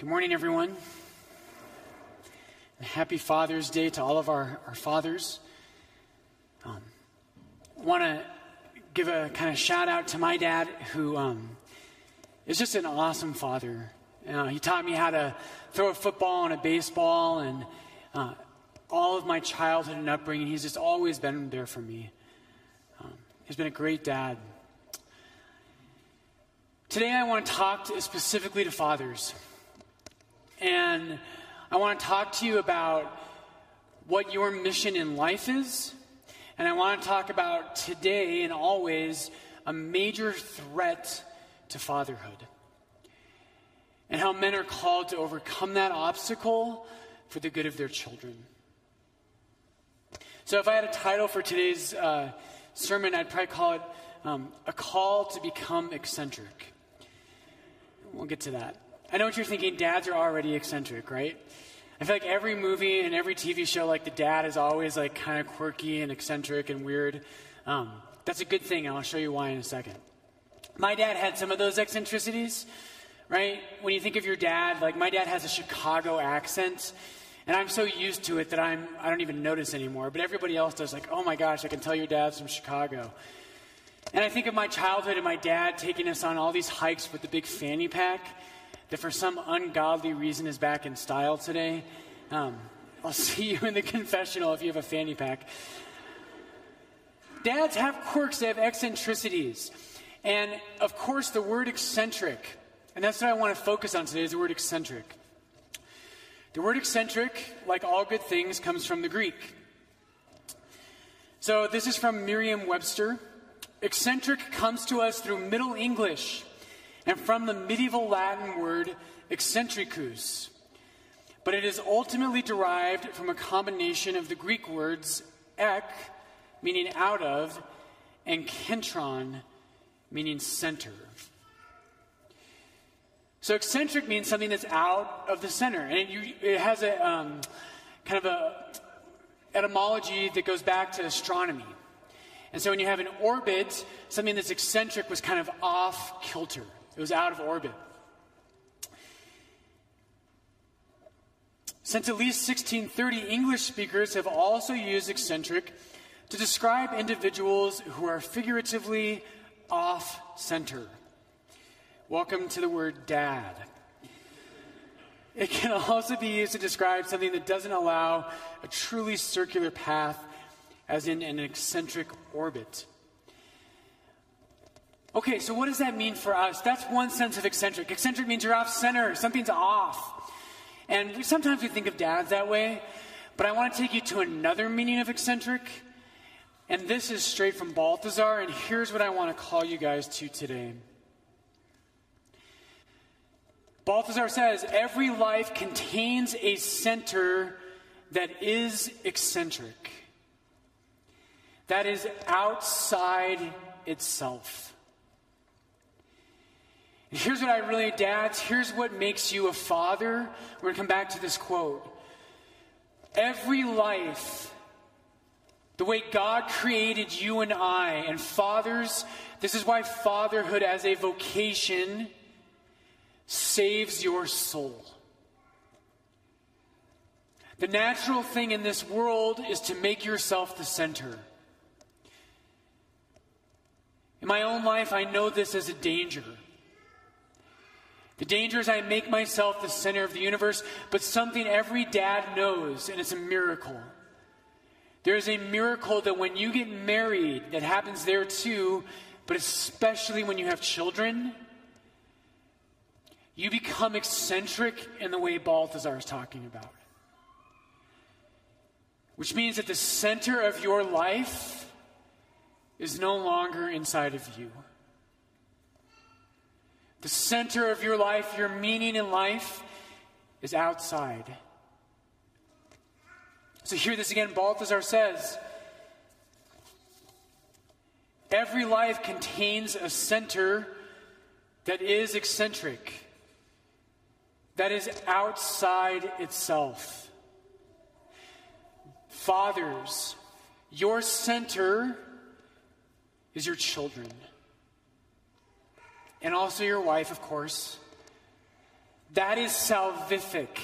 Good morning, everyone. And happy Father's Day to all of our, our fathers. Um, Want to give a kind of shout out to my dad, who um, is just an awesome father. Uh, he taught me how to throw a football and a baseball, and uh, all of my childhood and upbringing, he's just always been there for me. Um, he's been a great dad. Today, I want to talk specifically to fathers. And I want to talk to you about what your mission in life is. And I want to talk about today and always a major threat to fatherhood. And how men are called to overcome that obstacle for the good of their children. So, if I had a title for today's uh, sermon, I'd probably call it um, A Call to Become Eccentric. We'll get to that. I know what you're thinking. Dads are already eccentric, right? I feel like every movie and every TV show, like the dad is always like kind of quirky and eccentric and weird. Um, that's a good thing, and I'll show you why in a second. My dad had some of those eccentricities, right? When you think of your dad, like my dad has a Chicago accent, and I'm so used to it that I'm I don't even notice anymore. But everybody else does. Like, oh my gosh, I can tell your dad's from Chicago. And I think of my childhood and my dad taking us on all these hikes with the big fanny pack that for some ungodly reason is back in style today. Um, I'll see you in the confessional if you have a fanny pack. Dads have quirks, they have eccentricities. And of course, the word eccentric, and that's what I want to focus on today, is the word eccentric. The word eccentric, like all good things, comes from the Greek. So this is from Merriam Webster. Eccentric comes to us through Middle English and from the medieval Latin word eccentricus. But it is ultimately derived from a combination of the Greek words ek, meaning out of, and kentron, meaning center. So eccentric means something that's out of the center, and it, you, it has a um, kind of a etymology that goes back to astronomy. And so when you have an orbit, something that's eccentric was kind of off kilter. It was out of orbit. Since at least 1630, English speakers have also used eccentric to describe individuals who are figuratively off center. Welcome to the word dad. It can also be used to describe something that doesn't allow a truly circular path, as in an eccentric orbit. Okay, so what does that mean for us? That's one sense of eccentric. Eccentric means you're off center, something's off. And we, sometimes we think of dads that way, but I want to take you to another meaning of eccentric. And this is straight from Balthasar, and here's what I want to call you guys to today. Balthasar says every life contains a center that is eccentric, that is outside itself. Here's what I really, dads, here's what makes you a father. We're going to come back to this quote. Every life, the way God created you and I, and fathers, this is why fatherhood as a vocation saves your soul. The natural thing in this world is to make yourself the center. In my own life, I know this as a danger. The danger is I make myself the center of the universe, but something every dad knows, and it's a miracle. There's a miracle that when you get married, that happens there too, but especially when you have children, you become eccentric in the way Balthasar is talking about. Which means that the center of your life is no longer inside of you. The center of your life, your meaning in life, is outside. So, hear this again. Balthasar says Every life contains a center that is eccentric, that is outside itself. Fathers, your center is your children and also your wife, of course. That is salvific.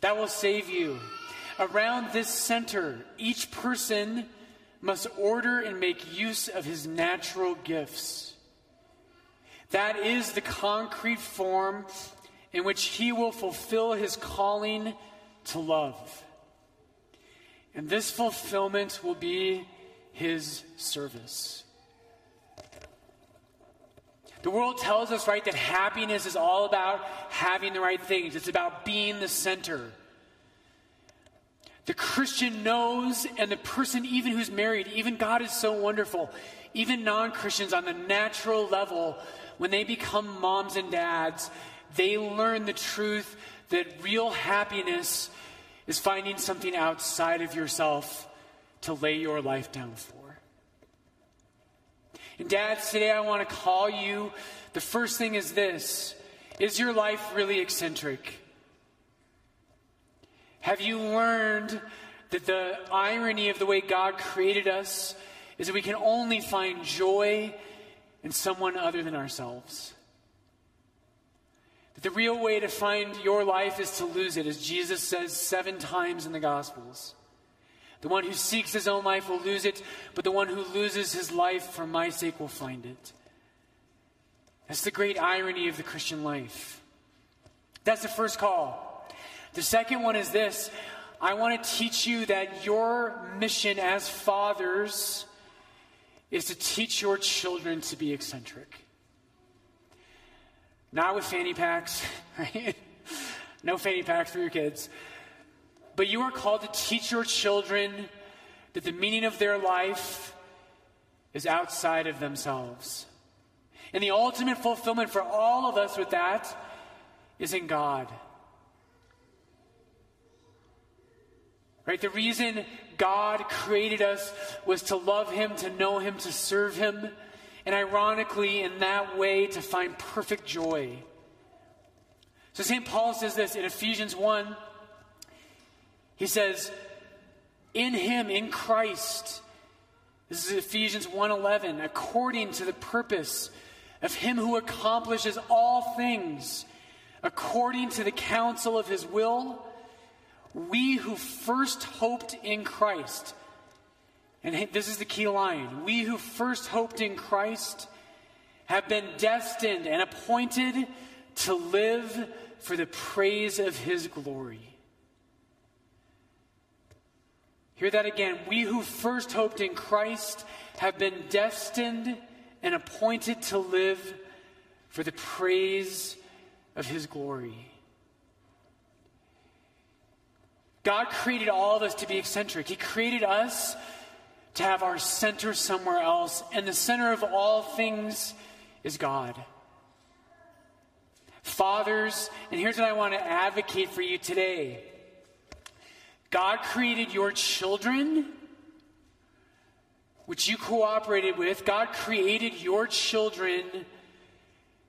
That will save you. Around this center, each person must order and make use of his natural gifts. That is the concrete form in which he will fulfill his calling to love. And this fulfillment will be his service. The world tells us, right, that happiness is all about having the right things, it's about being the center. The Christian knows, and the person, even who's married, even God is so wonderful. Even non Christians on the natural level, when they become moms and dads, they learn the truth that real happiness is finding something outside of yourself to lay your life down for. Dads, today I want to call you. The first thing is this Is your life really eccentric? Have you learned that the irony of the way God created us is that we can only find joy in someone other than ourselves? That the real way to find your life is to lose it, as Jesus says seven times in the Gospels. The one who seeks his own life will lose it, but the one who loses his life for my sake will find it. That's the great irony of the Christian life. That's the first call. The second one is this I want to teach you that your mission as fathers is to teach your children to be eccentric. Not with fanny packs, right? no fanny packs for your kids. But you are called to teach your children that the meaning of their life is outside of themselves. And the ultimate fulfillment for all of us with that is in God. Right? The reason God created us was to love Him, to know Him, to serve Him, and ironically, in that way, to find perfect joy. So St. Paul says this in Ephesians 1. He says, In Him, in Christ, this is Ephesians 1:11, according to the purpose of Him who accomplishes all things according to the counsel of His will we who first hoped in Christ, and this is the key line we who first hoped in Christ have been destined and appointed to live for the praise of his glory. Hear that again. We who first hoped in Christ have been destined and appointed to live for the praise of his glory. God created all of us to be eccentric. He created us to have our center somewhere else, and the center of all things is God. Fathers, and here's what I want to advocate for you today God created your children, which you cooperated with. God created your children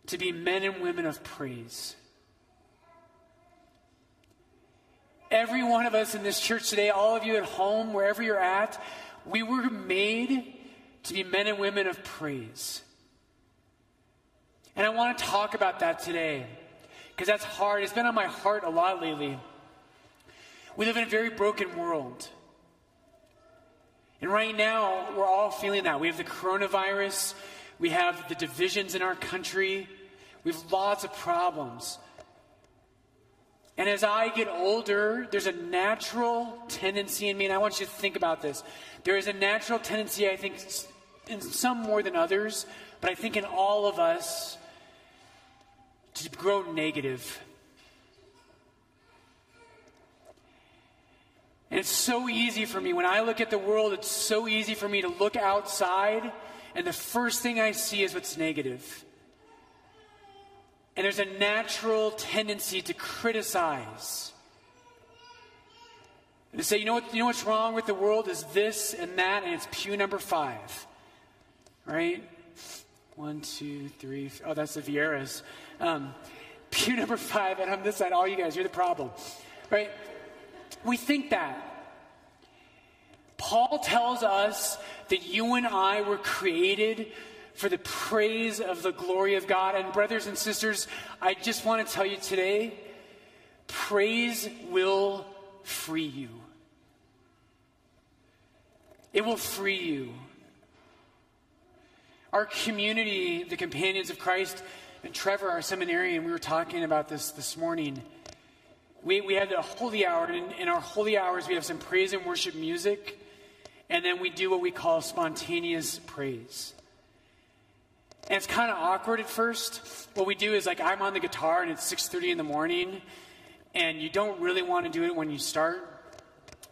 to be men and women of praise. Every one of us in this church today, all of you at home, wherever you're at, we were made to be men and women of praise. And I want to talk about that today because that's hard. It's been on my heart a lot lately. We live in a very broken world. And right now, we're all feeling that. We have the coronavirus, we have the divisions in our country, we have lots of problems. And as I get older, there's a natural tendency in me, and I want you to think about this. There is a natural tendency, I think, in some more than others, but I think in all of us, to grow negative. And it's so easy for me. When I look at the world, it's so easy for me to look outside, and the first thing I see is what's negative. And there's a natural tendency to criticize. And to say, you know, what, you know what's wrong with the world is this and that, and it's pew number five. Right? One, two, three. Oh, that's the Vieras. Um, pew number five, and on this side, all you guys, you're the problem. Right? We think that. Paul tells us that you and I were created for the praise of the glory of God. And, brothers and sisters, I just want to tell you today praise will free you. It will free you. Our community, the Companions of Christ, and Trevor, our seminarian, we were talking about this this morning. We, we had a holy hour, and in, in our holy hours, we have some praise and worship music, and then we do what we call spontaneous praise. And it's kind of awkward at first. What we do is like I'm on the guitar and it's 6:30 in the morning and you don't really want to do it when you start.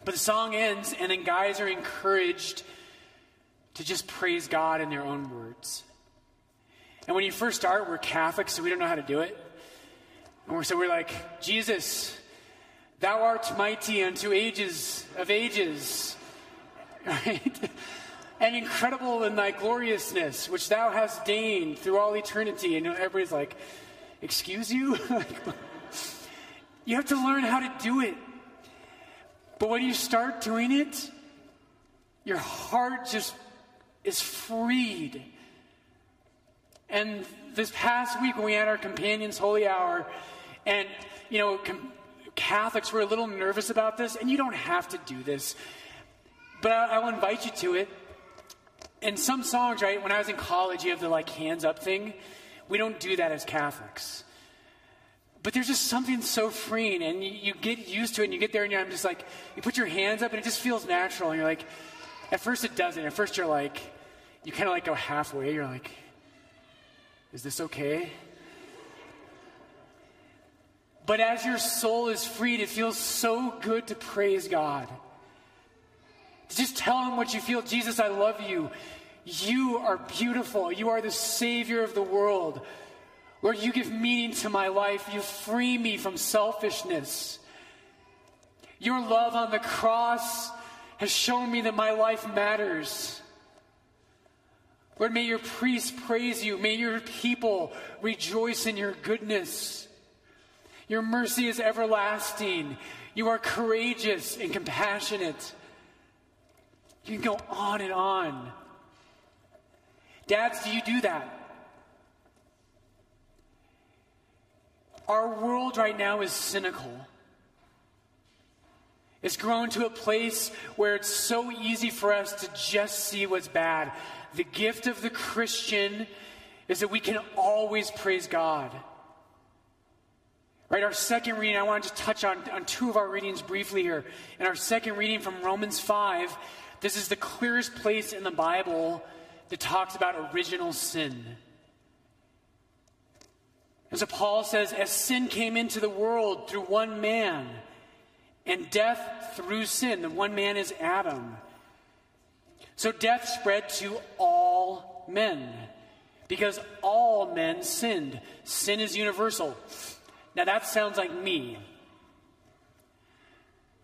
But the song ends and then guys are encouraged to just praise God in their own words. And when you first start, we're Catholics, so we don't know how to do it. And we're, so we're like, Jesus, thou art mighty unto ages of ages. Right? and incredible in thy gloriousness, which thou hast deigned through all eternity. And everybody's like, Excuse you? you have to learn how to do it. But when you start doing it, your heart just is freed. And this past week, when we had our Companions Holy Hour, and, you know, com- Catholics were a little nervous about this, and you don't have to do this, but I- I'll invite you to it in some songs, right, when I was in college, you have the like hands up thing. We don't do that as Catholics. But there's just something so freeing, and you, you get used to it, and you get there, and you're just like, you put your hands up, and it just feels natural, and you're like, at first it doesn't. At first you're like, you kind of like go halfway. You're like, is this okay? But as your soul is freed, it feels so good to praise God. To Just tell him what you feel. Jesus, I love you. You are beautiful. You are the Savior of the world. Lord, you give meaning to my life. You free me from selfishness. Your love on the cross has shown me that my life matters. Lord, may your priests praise you. May your people rejoice in your goodness. Your mercy is everlasting. You are courageous and compassionate. You can go on and on. Dads, do you do that? Our world right now is cynical. It's grown to a place where it's so easy for us to just see what's bad. The gift of the Christian is that we can always praise God. Right, our second reading, I want to touch on, on two of our readings briefly here. In our second reading from Romans 5, this is the clearest place in the Bible that talks about original sin. And so Paul says, as sin came into the world through one man, and death through sin, the one man is Adam. So death spread to all men, because all men sinned. Sin is universal. Now that sounds like me.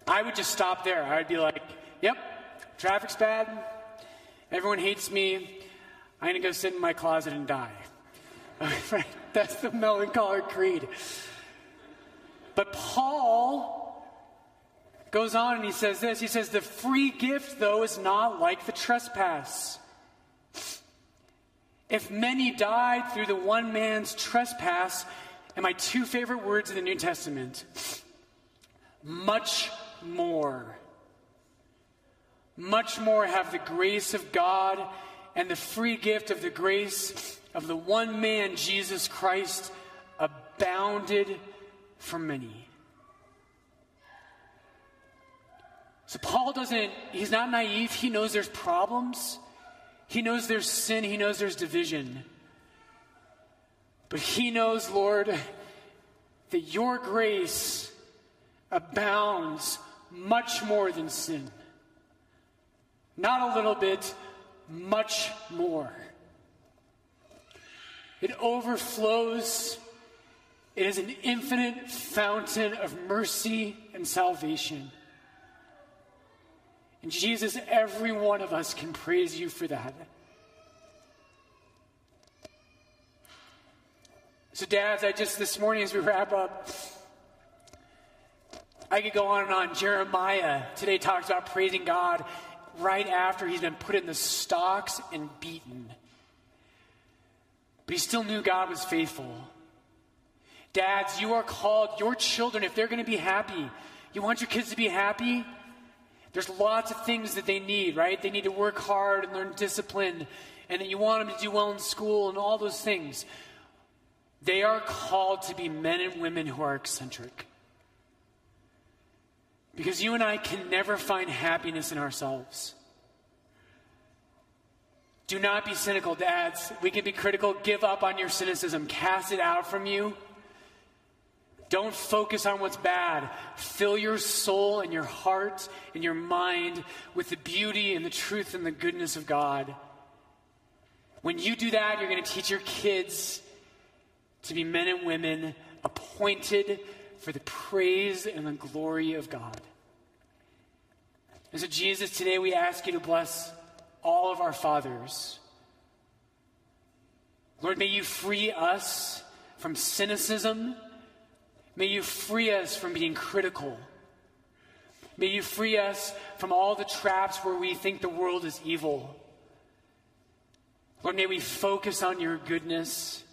I would just stop there. I'd be like, yep, Traffic's bad. Everyone hates me. I'm going to go sit in my closet and die. That's the melancholic creed. But Paul goes on and he says this. He says, The free gift, though, is not like the trespass. If many died through the one man's trespass, and my two favorite words in the New Testament, much more much more have the grace of God and the free gift of the grace of the one man, Jesus Christ, abounded for many. So Paul doesn't, he's not naive. He knows there's problems. He knows there's sin. He knows there's division. But he knows, Lord, that your grace abounds much more than sin. Not a little bit, much more. It overflows. It is an infinite fountain of mercy and salvation. And Jesus, every one of us can praise you for that. So, dads, I just this morning as we wrap up, I could go on and on. Jeremiah today talks about praising God right after he's been put in the stocks and beaten. but he still knew God was faithful. Dads, you are called, your children, if they're going to be happy, you want your kids to be happy? There's lots of things that they need, right? They need to work hard and learn discipline, and that you want them to do well in school and all those things. They are called to be men and women who are eccentric. Because you and I can never find happiness in ourselves. Do not be cynical, dads. We can be critical. Give up on your cynicism, cast it out from you. Don't focus on what's bad. Fill your soul and your heart and your mind with the beauty and the truth and the goodness of God. When you do that, you're going to teach your kids to be men and women appointed for the praise and the glory of God. And so, Jesus, today we ask you to bless all of our fathers. Lord, may you free us from cynicism May you free us from being critical. May you free us from all the traps where we think the world is evil. Lord, may we focus on your goodness.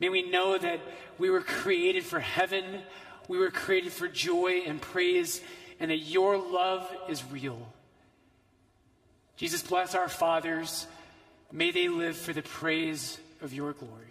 May we know that we were created for heaven, we were created for joy and praise, and that your love is real. Jesus, bless our fathers. May they live for the praise of your glory.